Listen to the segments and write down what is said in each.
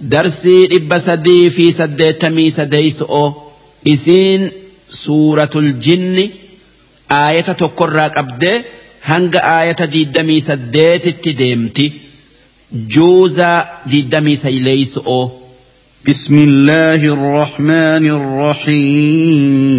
درسي إبا سدي في سدي تمي سدي سؤو إسين سورة الجن آية تقرأ أبدي هنگ آية دي دمي سدي تتدمتي جوزا دي دمي سيلي سؤو بسم الله الرحمن الرحيم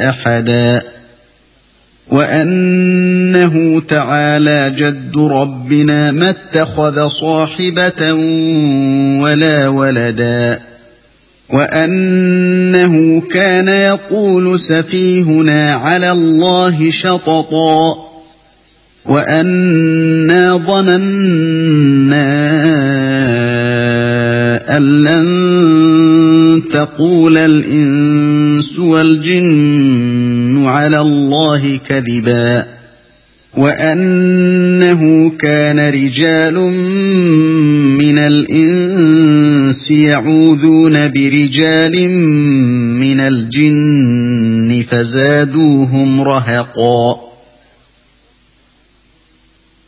أحدا وأنه تعالى جد ربنا ما اتخذ صاحبة ولا ولدا وأنه كان يقول سفيهنا على الله شططا وأنا ظننا أن لن تقول الإنس والجن على الله كذبا وأنه كان رجال من الإنس يعوذون برجال من الجن فزادوهم رهقا.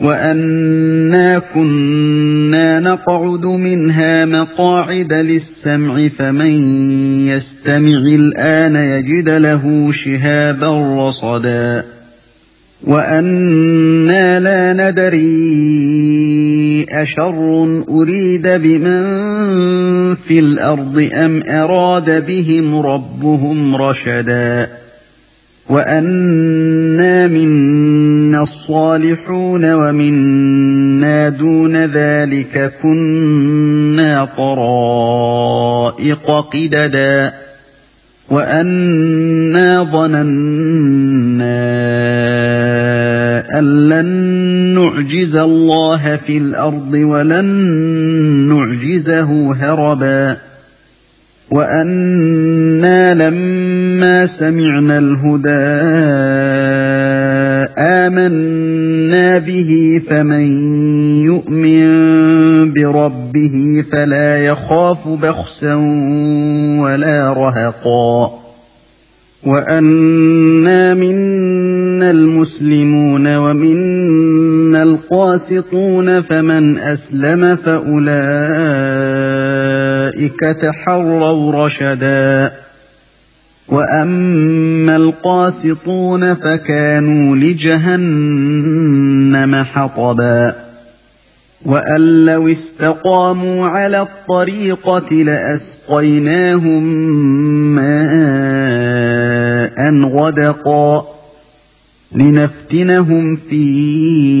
وانا كنا نقعد منها مقاعد للسمع فمن يستمع الان يجد له شهابا رصدا وأنا لا ندري اشر اريد بمن في الأرض ام اراد بهم ربهم رشدا وانا منا الصالحون ومنا دون ذلك كنا طرائق قددا وانا ظننا ان لن نعجز الله في الأرض ولن نعجزه هربا وأنا لما سمعنا الهدى امنا به فمن يؤمن بربه فلا يخاف بخسا ولا رهقا وانا منا المسلمون ومنا القاسطون فمن اسلم فاولئك تحروا رشدا. وأما القاسطون فكانوا لجهنم حطبا. وأن لو استقاموا على الطريقة لأسقيناهم ماء غدقا. لنفتنهم فيه.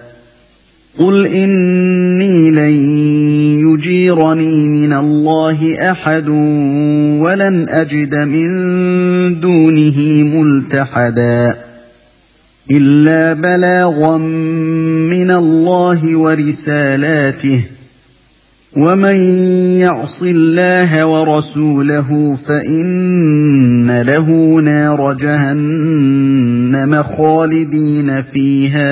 قل اني لن يجيرني من الله احد ولن اجد من دونه ملتحدا الا بلاغا من الله ورسالاته ومن يعص الله ورسوله فان له نار جهنم خالدين فيها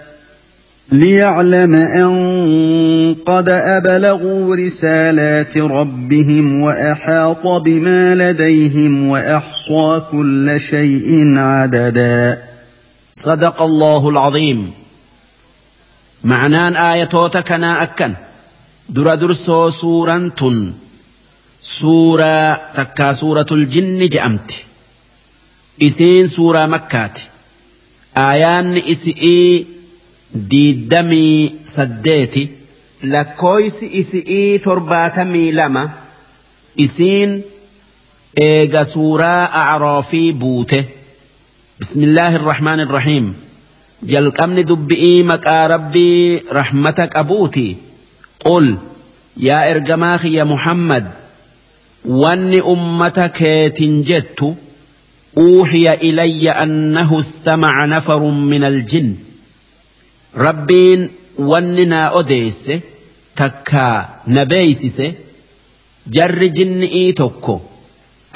ليعلم أن قد أبلغوا رسالات ربهم وأحاط بما لديهم وأحصى كل شيء عددا. صدق الله العظيم. معنان آياتوتا كنا أكن. در درسو سورة سورة تكا سورة الجن جأمت. إسين سورة مكات. آيان إسئي دي diidamii saddeeti lakkooysi isi'ii torbaatamii lama isiin eega suuraa أعرافي buute بسم الله الرحمن الرحيم. يلقمن دبئي مقا ربي رحمتك أبوتي. قل يا إرجماخي يا محمد واني أمتك تنجدت. أوحي إلي أنه استمع نفر من الجن. Rabbiin wanni naa odeesse takkaa na beeysise jarri jinni'ii tokko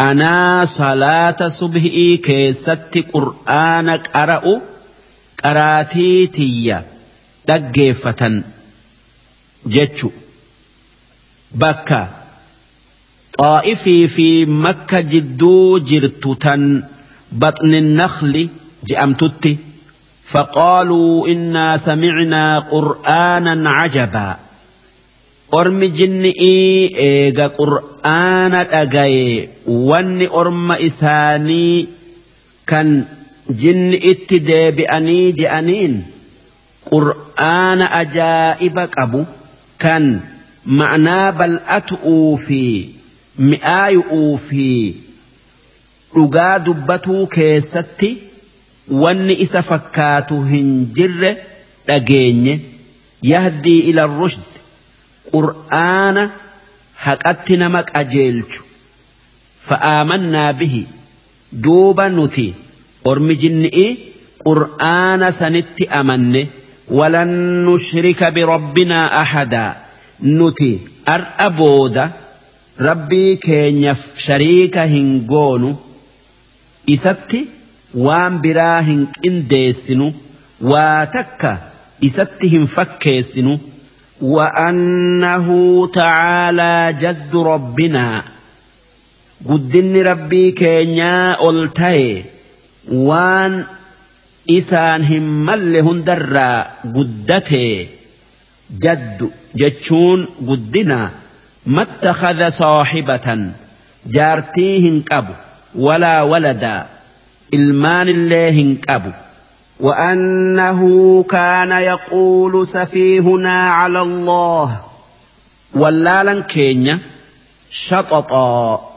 anaa salaata subhi'ii keessatti qur'aana qara'u qaraatii tiyya dhaggeeffatan jechu bakka xaa'ifii fi makka jidduu jirtu tan baxni nakhli je'amtutti. فقالوا إنا سمعنا قرآنا عجبا. أرم جنئي إيغا قرآن أغاي. واني أرم إساني كان جن اتدي بأني جأنين. قرآن أجائب أبو كان معنى بل أتؤوا في مئاي في رقا دبتو كيستي. Wanni isa fakkaatu hin jirre dhageenye yahdii ila rushd qur'aana haqatti nama qajeelchu. Fa'aamannaa bihi duuba nuti ormi jinni'i qur'aana sanitti amanne walan nushrika birabbinaa ahadaa nuti ar'a booda rabbii keenyaaf shariika hin goonu. Isatti waan biraa hin qindeessinu waa takka isatti hin fakkeessinu وأنه تعالى جد ربنا قدن ربي كينيا ألتاي وان إسان همال هندرا قدته جد جتشون قدنا ما اتخذ صاحبة جارتيهن قبو ولا ولدا ilmaan illee hin qabu وأنه كان يقول سفيهنا على الله ولالا كينيا شططا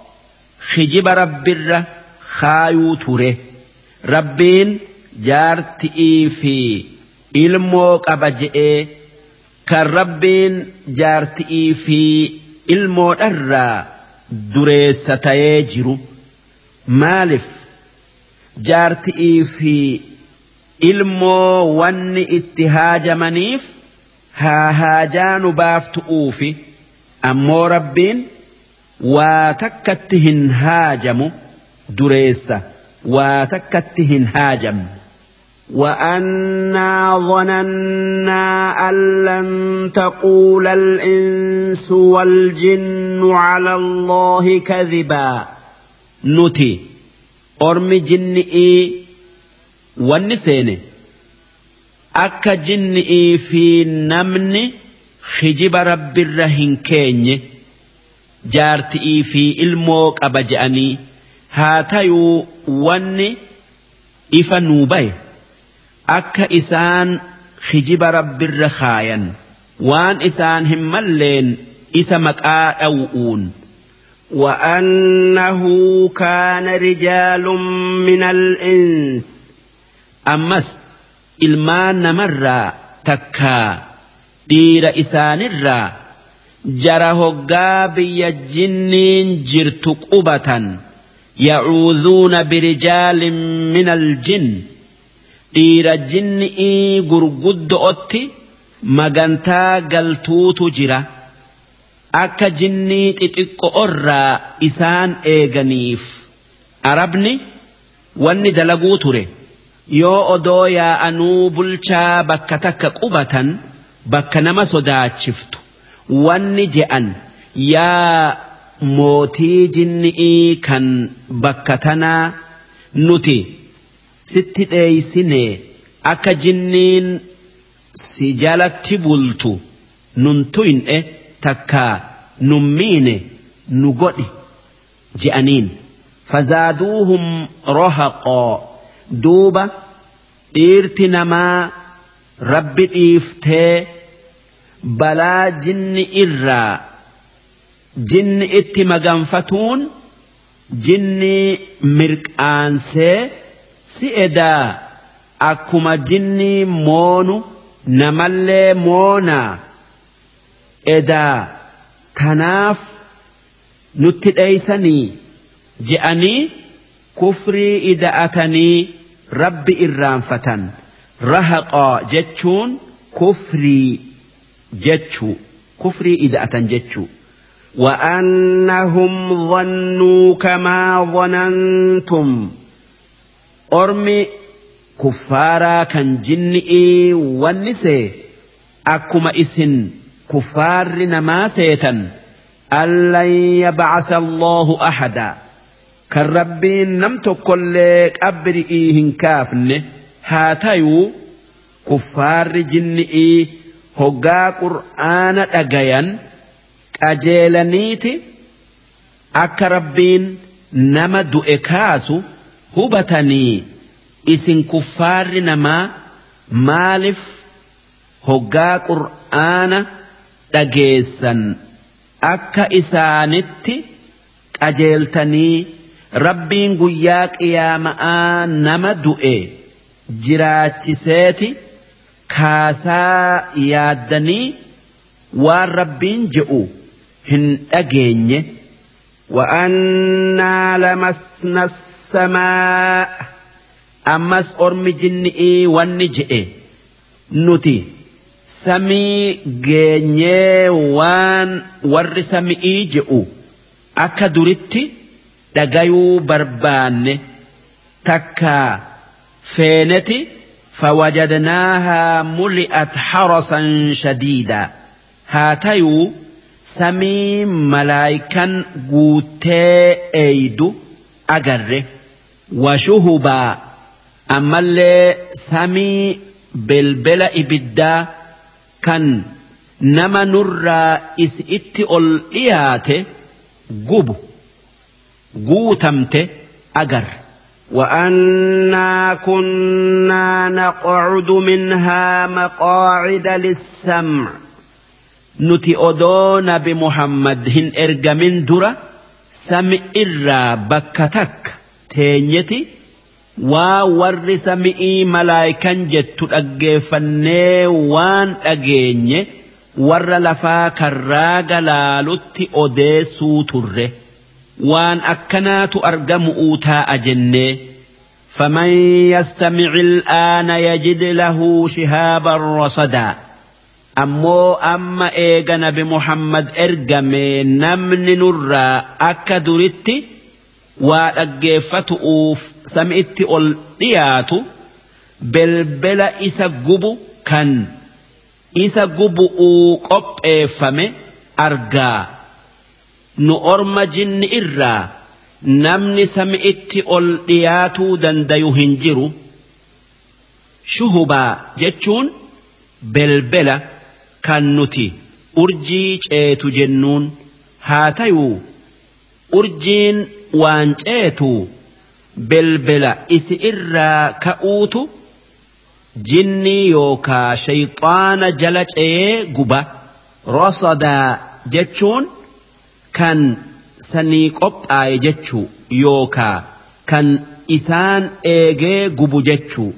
خجب رب الر خايو تره ربين جارتئي في ilmoo qaba je'ee kan rabbiin jaarti'ii fi ilmoodharraa dureessa ta'ee jiru maaliif jaarti'ii fi ilmoo wanni itti haajamaniif haa haajaa nu baaftu'uufi ammoo rabbiin waa takkatti hin haajamu dureessa waa takkatti hin haajamne. وأنا ظننا أن لن تقول الإنس والجن على الله كذبا نتي ormi jinni'ii wanni seene akka jinni'ii fi namni hijiba rabbirra hin keenye jaarti'ii fi ilmoo qaba je'anii haa tayuu wanni ifa nuu baye akka isaan hijiba rabbirra kaayan waan isaan hin malleen isa maqaa dhawu'uun. وأنه كان رجال من الإنس أمس ilmaan namarraa takkaa dhiira isaanirraa jara hoggaa biyya jinniin jirtu qubatan yacuudhuuna birijaalin min aljin dhiira jinni'ii gurguddo'otti magantaa galtuutu jira akka jinnii xixiqqo'orraa isaan eeganiif. Arabni wanni dalaguu ture. Yoo odoo yaa'anuu bulchaa bakka takka qubatan bakka nama sodaachiftu. Wanni je'an yaa mootii jinni'ii kan bakka tanaa nuti sitti dheeysine akka jinniin si jalatti bultu nun tuyne takkaa nun miine nu godhi je'aniin fazaaduuhum rohaqoo duuba dhiirti namaa rabbi dhiiftee balaa jinni irraa jinni itti maganfatuun jinni mirqaansee si edaa akkuma jinni moonu namallee moonaa edaa tanaaf nutti dheeysanii je'anii kufrii ida'atanii rabbi irraanfatan rahaqaa jechuun kufrii jechuu kufrii ida'atan jechuu وأنهم ظنوا كما ظننتم ormi kuffaaraa kan jinni'ii wanni see akkuma allan yabcasa allaahu ahadaa kan rabbiin nam tokkollee qabri'ii hin kaafne haa tayuu kuffaarri jinni'ii hoggaa qur'aana dhagayan qajeelaniiti akka rabbiin nama du'e kaasu hubatanii isin kuffaarri namaa maaliif hoggaa qur'aana dhageessan akka isaanitti qajeeltanii rabbiin guyyaa qiyaama'aa nama du'e jiraachiseeti kaasaa yaaddanii waan rabbiin je'u hin dhageenye. وأنا لمسنا السماء ammas ormi jinni'ii wanni je'e nuti samii geenyee waan warri sami'ii je'u akka duritti dhagayuu barbaanne takka feeneti fawajadnaahaa muli'at harasan shadiidaa haa tayuu samii malaayikan guutee eeydu agarre. Washuhubaa ammallee samii belbela ibiddaa كان nama نرى اس اتي ol اياتي gubu guutamte اجر وَأَنَّا كُنَّا نَقْعُدُ مِنْهَا مَقَاعِدَ لِلسَّمْعِ نُتِئُدُونَ بِمُحَمَّدٍ إِرْجَ مِنْ دورا سَمِئِرَّا بَكَّتَكْ تَيْنِيَتِي waa warri sami'ii malaayikan jettu dhaggeeffannee waan dhageenye warra lafaa karraa galaalutti odeessuu turre waan akkanaatu argamu uutaa jennee فمن يستمع الآن يجد له شهابا رصدا أمو أما إيغا نبي محمد إرقمي نمن نرى أكا waa dhaggeeffatu'uuf sami'itti ol dhiyaatu belbela isa gubu kan isa gubu'uu qopheeffame argaa. Nu orma jinni irraa namni sami'itti ol dhiyaatuu dandayu hin jiru. Shuhubaa jechuun belbela kan nuti urjii ceetu jennuun haa tayuu urjiin waan ceetu belbela isi irraa ka'uutu jinnii yookaa shayxaana jala ce'ee guba rosadaa jechuun kan sanii qophaa'e jechuu yookaa kan isaan eegee gubu jechuu.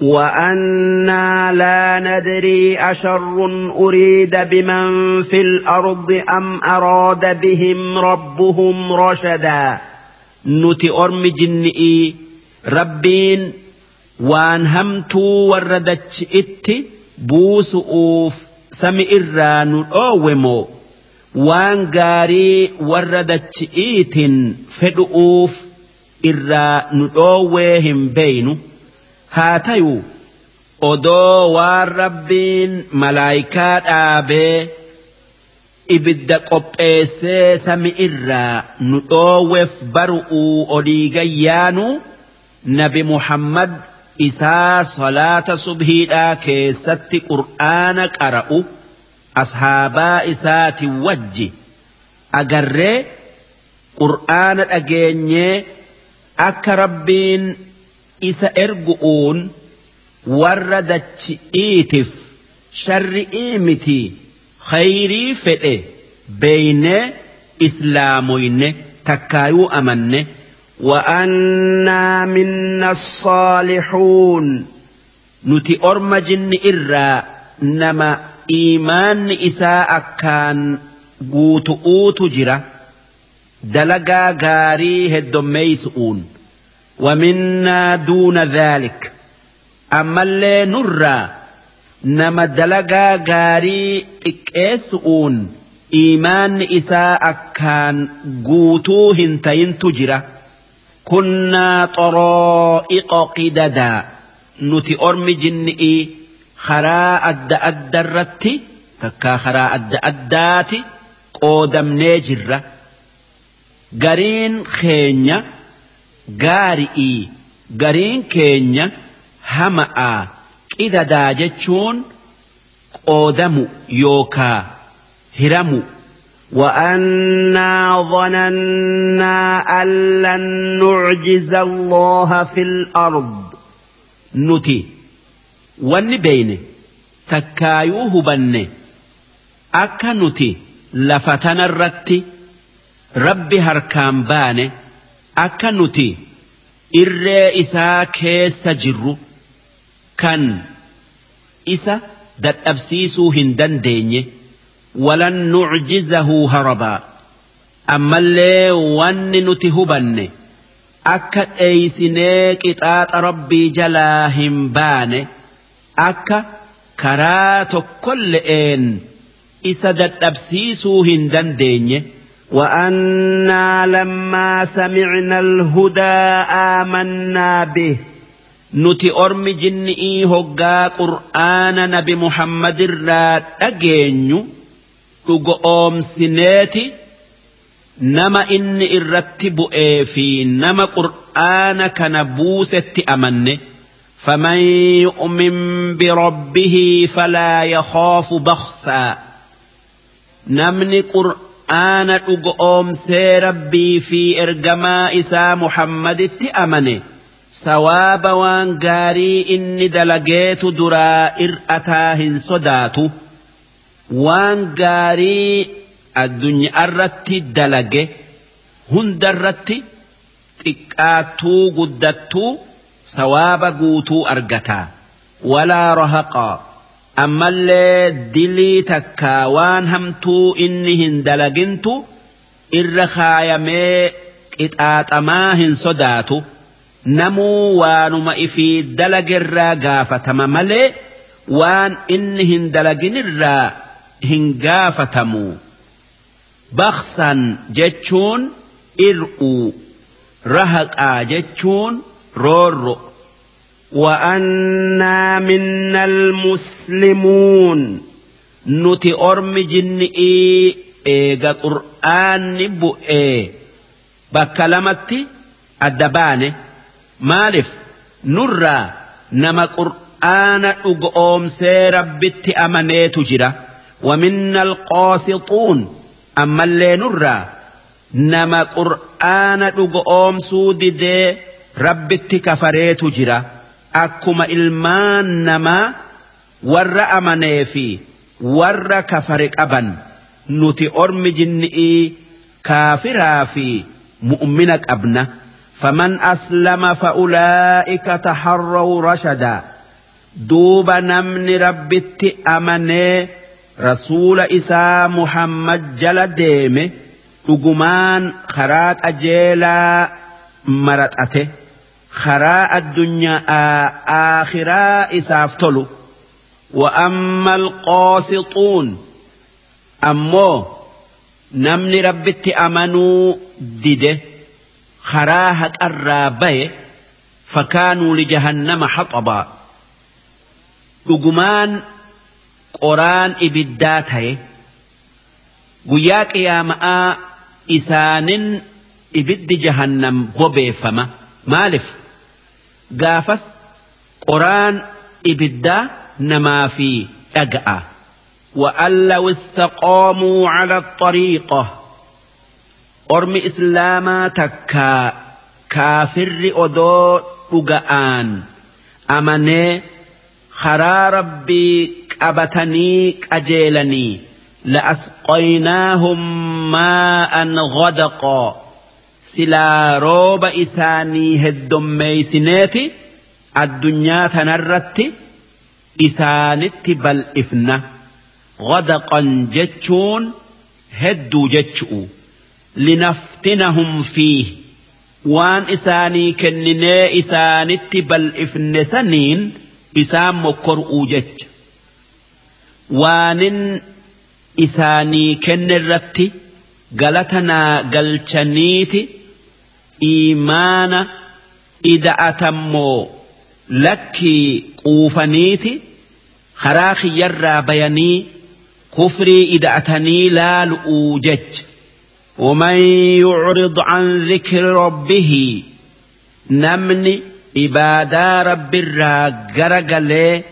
وأنا لا ندري أشر أريد بمن في الأرض أم أراد بهم ربهم رشدا نتي أرم جنئي ربين وان همتو وردتش إت بوس أوف سمئ سمئران أوومو وان غاري وردتش إيتن فدؤوف إرانو أوهم بينو haa tayuu odoo waan rabbiin malaayikaa dhaabee ibidda qopheessee sami irraa nu dhoowweef baru'uu olii gayyaanu nabi muhammad isaa salaata subhiidhaa keessatti qur'aana qara'u ashaabaa isaati wajji agarree qur'aana dhageenyee akka rabbiin isa ergu'uun warra dachi'iitiif sharri'ii miti khayrii fedhe beeynee islaamoyne takkaayuu amanne وأنا منا الصالحون nuti orma jinni irraa nama iimaanni isaa akkaan guutu'uutu jira dalagaa gaarii heddommeeysu'uun ومنا دون ذلك. أما اللي نرى نما دلقا غاري إكسؤون إيمان إساء كان قوتوهن تين تجرى. كنا طرائق قددا. نتي أرمي جنئي خرا أد أدرت فكا خراء أد أداتي. قودم نجرة غرين خينيا. gaari'ii gariin keenya hama'aa qidadaa jechuun qoodamu yookaa hiramu وأنا ظننا أن لن نعجز الله في الأرض nuti wanni beeyne takkaayuu hubanne akka nuti lafa tanarratti rabbi harkaan baane akka nuti irree isaa keessa jirru kan isa dadhabsiisuu hin dandeenye walan nucjizahu harabaa ammallee wanni nuti hubanne akka dheeysinee qixaaxa rabbii jalaa hin baane akka karaa tokkolle'een isa dadhabsiisuu hin dandeenye وأنا لما سمعنا الهدى آمنا به nuti ormi jinni'ii hoggaa qur'aana nabi muhammad irraa dhageenyu dhugo oomsineeti nama inni irratti bu'ee fi nama qur'aana kana buusetti amanne فمن يؤمن بربه فلا يخاف بخسا qur'aana dhugo oomsee rabbii fi ergamaa isaa muhammaditti amane. Sawaaba waan gaarii inni dalageetu duraa ir'ataa hin sodaatu. Waan gaarii addunyaarratti dalage hundarratti xiqqaattuu guddattuu sawaaba guutuu argataa walaa rahaqaa. Ammallee dilii takkaa waan hamtuu inni hin dalagintu irra kaayamee qixaaxamaa hin sodaatu. namuu waanuma ifii dalagerraa gaafatama malee waan inni hin dalaginirraa hin gaafatamu baksan jechuun ir'uu rahaqaa jechuun roorro وأنا منا المسلمون nuti ormi jinni'ii eega qur'aanni bu'ee bakka lamatti adda baane maaliif nurraa nama qur'aana dhugoomsee rabbitti amaneetu jira ومنا القاسطون أما اللي نرى نما قرآن dhugoomsuu didee rabbitti kafareetu jira akkuma ilmaan namaa warra amanee fi warra kafare qaban nuti ormi jinni'ii kaafiraa fi mu'mina qabna. فمن أسلم فأولئك تحروا رشدا duuba namni rabbitti amanee rasuula isaa muhammad jala deeme dhugumaan karaa qajeelaa maradhate خَرَاءَ الدُّنْيَا آخِرَا إِسَافْتَلُ وَأَمَّا الْقَاسِطُونَ أَمَّوْ نَمْنِ رَبِّتِ أَمَنُوا دِدَ خَرَاهَتْ أَرَّابَيَ فَكَانُوا لِجَهَنَّمَ حَطَبًا. رُقُمَان قُرَان إِبِدَّاتَي قُيَّاكِ يَا مَآ إِسَانٍ إِبِدِّ جَهَنَّمْ غبي فما مَالِفَ. Gaafas qoraan ibiddaa namaa fi dhaga'a وأن لو استقاموا على الطريقة أرم إسلاما تكا كافر أدو أجآن أمني خرا ربي qabatanii qajeelanii la'asqaynaahum maa'an ghadaqaa silaa rooba isaanii heddommeeysineeti addunyaa tanarratti isaanitti bal'ifna. Ghadaqan jechuun hedduu jechu'u. Linaftinahum fii waan isaanii kenninee isaanitti bal'ifne saniin isaan mokkor'uu jecha. Waanin isaanii kenne irratti galatanaa galchaniiti. إيمانا إذا أتمو لكي قوفنيتي خراخي يرى بياني كفري إذا أتني لا لأوجج ومن يعرض عن ذكر ربه نمني عبادة رب الرجل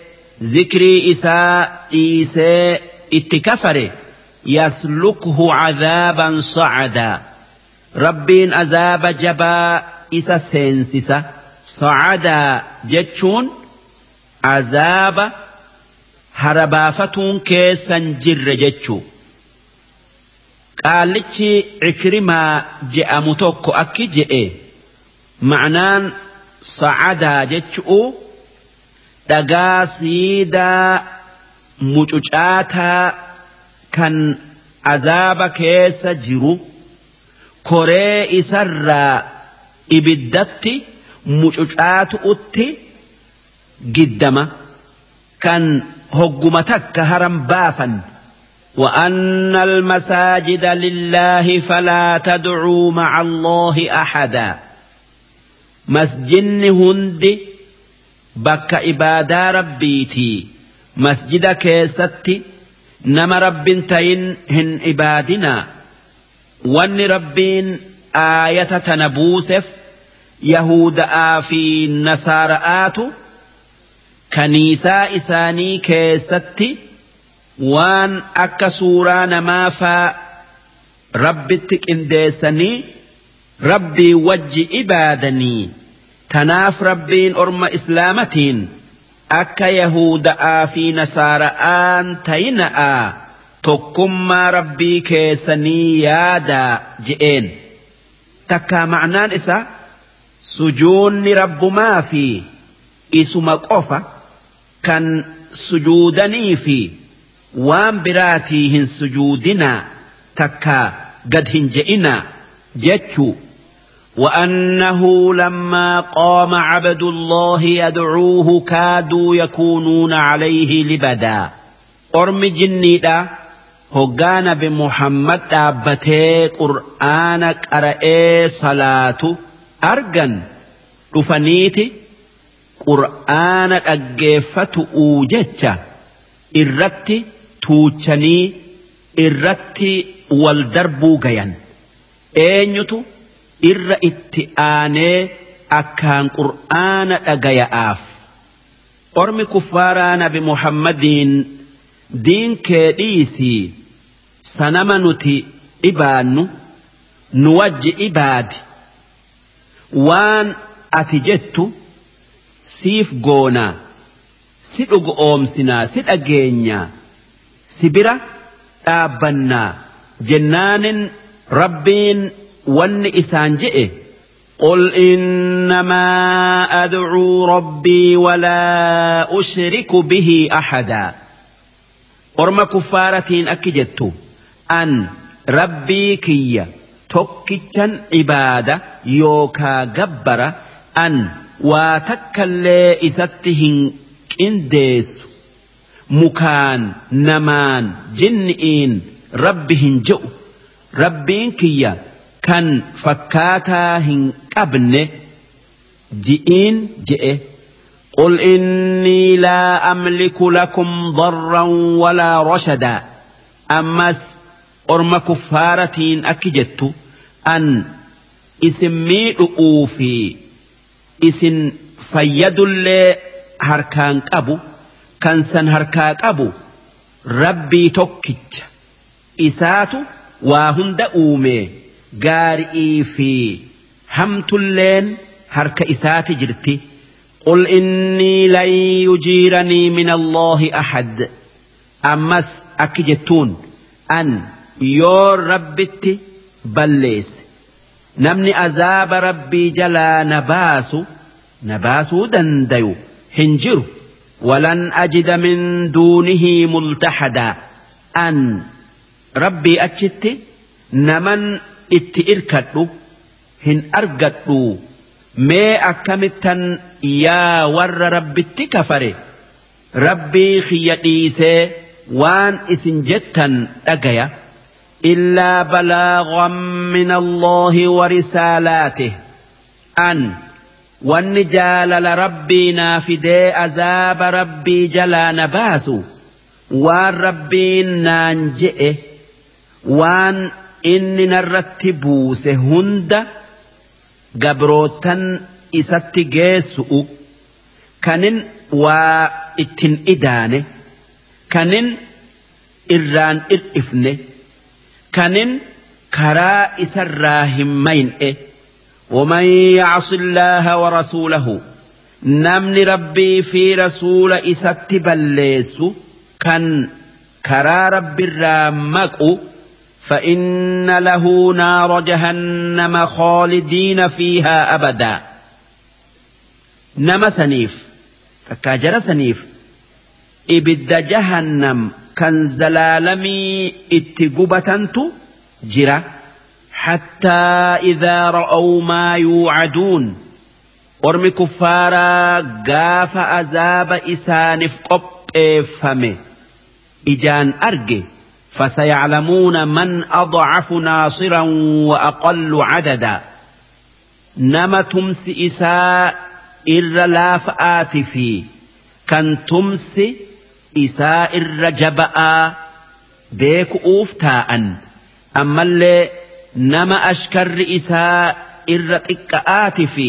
ذكري إساء إيساء اتكفر يسلكه عذابا صعدا. ربين عذاب جبا إسا سينسسا صعدا جتشون عذاب هربافتون كيسا جر جتشو قالتشي عكرما جاء متوكو أكي جئ معنان صعدا جتشو dhagaa siidaa mucucaataa kan azaaba keessa jiru. koree isarraa إبدتي mucucaatu'utti giddama. Kan كان هجمتك haran بافا وأن المساجد لله فلا تدعو مع الله أحدا مسجن هندي بك إبادة ربيتي مسجد كيستي نما رب تين هن إبادنا wanni rabbiin aayata tana buuseef yahuda'aa fi nasaara'aatu kaniisaa isaanii keessatti waan akka suuraa namaafaa rabbitti qindeessanii rabbii wajji ibaadanii tanaaf rabbiin orma islaamatiin akka yahuda'aa fi nasaara'aan tayina'aa tokkummaa rabbii keessanii yaadaa je'een takkaa ma'naan isaa sujuunni rabbumaa fi isuma qofa kan sujuudanii fi waan biraatii hin sujuudinaa takkaa gad hin je'inaa jechuu وأنه لما قام عبد الله يدعوه كادوا يكونون عليه لبدا أرم جنيدا hoggaa nabi Muhammad dhaabbatee qur'aana qara'ee salaatu argan dhufaniiti qur'aana dhaggeeffatu'uu jecha irratti tuuchanii irratti wal darbuu gayan eenyutu irra itti aanee akkaan qur'aana dhagaya'aaf. Ormi kuffaaraa nabi Muhammadiin diin kee dhiisii. sanama nuti dhibaannu nu wajji ibaadi waan ati jettu siif goonaa si dhugu oomsinaa si dhageenyaa si bira dhaabbannaa jennaanin rabbiin wanni isaan je'e قل إنما أدعو ربي ولا أشرك به أحدا أرم كفارة أكجت أن ربي كي توكيتشن عبادة يوكا جبر أن واتكالي إستهن إنديس مكان نمان جنئين ربهن جو ربين كي كان فكاتا qabne ji'iin je'e قل إني لا أملك لكم ضرا ولا رشدا أمس أرم كفارة أكجت أن اسمي أوفي اسن فيد اللي هركان أبو كان سن هركان أبو ربي توكت إساتو واهند أومي قارئي في hamtulleen harka isaati jirti. Innii lan yujiiranii min allaahi ahad. Ammas akki jettuun an yoo rabbitti balleesse. Namni azaaba rabbii jalaa na baasu na baasuu dandayu hin jiru. Walan ajida min duunihi multahadaa an rabbii achitti naman itti irkadhu hin argadhu. Mee akkamittan yaa warra rabbitti kafare? Rabbii kiyya dhiisee waan isin jettan dhagaya. إلا بلاغا من الله ورسالاته. أن والنجال ربي نافدي أزاب ربي جلا نباسو. waan rabbiin naan je'e waan inni narratti buuse hunda gabrootan isatti geessu'u kanin waa ittin idaane kanin irraan ir'ifne kanin karaa isarraa hin mayne ومن يعص الله ورسوله نمن ربي في رسول إسات بليس كان كرا رب الرامك فإن له نار جهنم خالدين فيها أبدا نما سنيف تكاجر سنيف إبد جهنم كان زلالمي اتقبتنت جرا حتى إذا رأوا ما يوعدون أرمي كفارا قاف أزاب إسانف قب فمي إجان أرجي فسيعلمون من أضعف ناصرا وأقل عددا نما تمس إساء إر لا فآت في كان تمس isaa irra jaba'aa beeku'uuf taa'an. Ammallee nama ashkarri isaa irra xiqqa'aati fi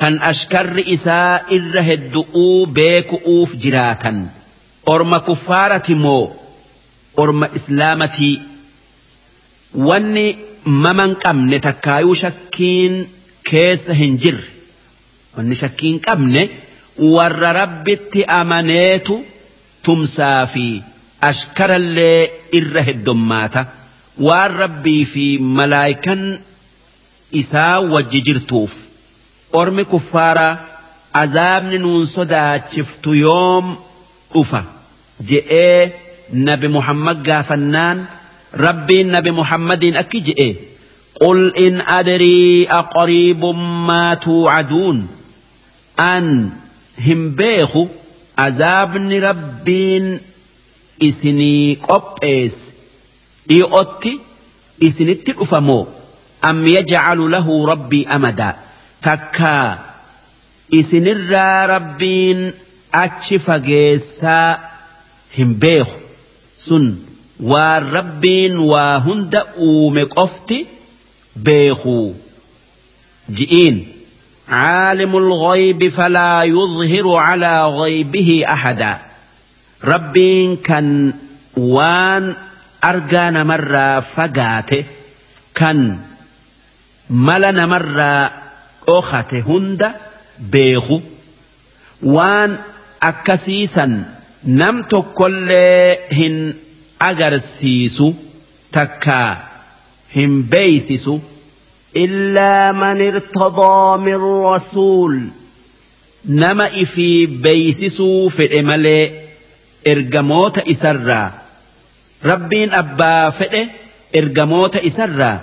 kan ashkarri isaa irra heddu'uu beeku'uuf jiraatan. Orma kuffaarati moo? Orma islaamatii wanni maman qabne takkaayuu shakkiin keessa hin jirre. Wanni shakkiin qabne warra rabbitti amaneetu. Tumsaa fi ashkarallee irra heddommaata waan rabbii fi malaayikan isaa wajji jirtuuf ormi kuffaaraa azaabni nuun sodaachiftu yoom dhufa je'ee nabi muhammad gaafannaan rabbiin nabi muhammadiin akki je'e قل إن أدري أقريب ما توعدون أن هم azaabni rabbiin isinii qophees. Dhi'ootti isinitti dhufamoo. Am yajcalu lahu rabbii amadaa takkaa isinirraa rabbiin achi fageessaa hin beeku. Sun waan rabbiin waa hunda uume qofti beeku. Ji'iin. عالم الغيب فلا يظهر على غيبه أحدا. ربين كان وان أرجان مرة فقاته كان ملن مرة أخته هند بيغو وان أكسيسا نم تكل هن أجرسيسو تكا هن بيسسو إلا من ارتضى من رسول. نما إفي بيسسو في الإمالي إرجموت إسرّا. rabbiin abbaa fedhe ergamoota isarraa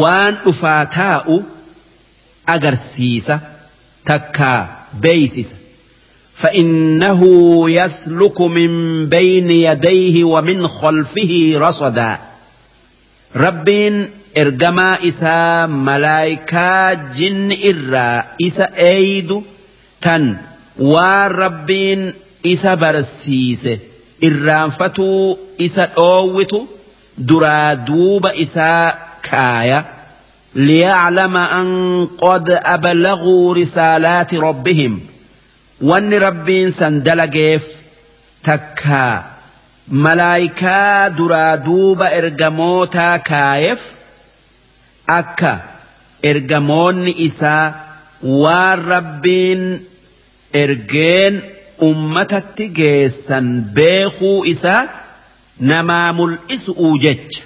waan dhufaa taa'u agarsiisa takkaa beeysisa فإنه يسلك من بين يديه ومن خلفه رصدا. ربين إرجما إسا ملايكا جن إرا إسا أيد تن وربين إسا برسيسه irraanfatuu isa dhoowwitu duraa duuba isaa kaaya. ليعلم أن قد أبلغوا رسالات ربهم وأن ربين سندلقيف تكا ملايكا درادوب إرجموتا كايف أكا إرجمون إسا والربين إرجين ummatatti geessan beekuu isaa namaa mul'isuu jecha.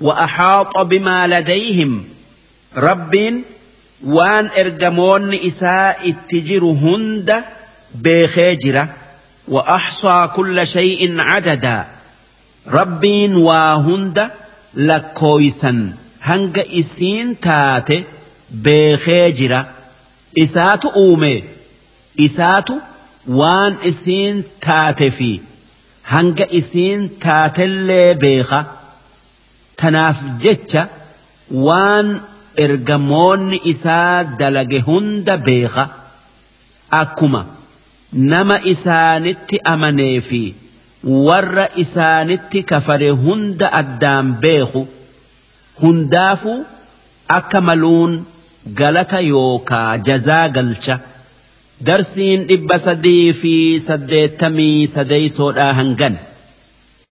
وأحاط بما لديهم ربين وان إرجمون إساء التجر هند بخجرة وأحصى كل شيء عددا ربين وهند لكويسا hanga isiin taate beekee jira. Isaatu uume isaatu waan isiin taate fi hanga isiin taatellee beeka. Tanaaf jecha waan ergamoonni isaa dalage hunda beeka. Akkuma nama isaanitti amanee fi warra isaanitti kafare hunda addaan beeku. Hundaafuu akka maluun galata yookaa jazaa galcha. darsiin dhibba sadii fi saddeettamii sadeeysoodhaa hangan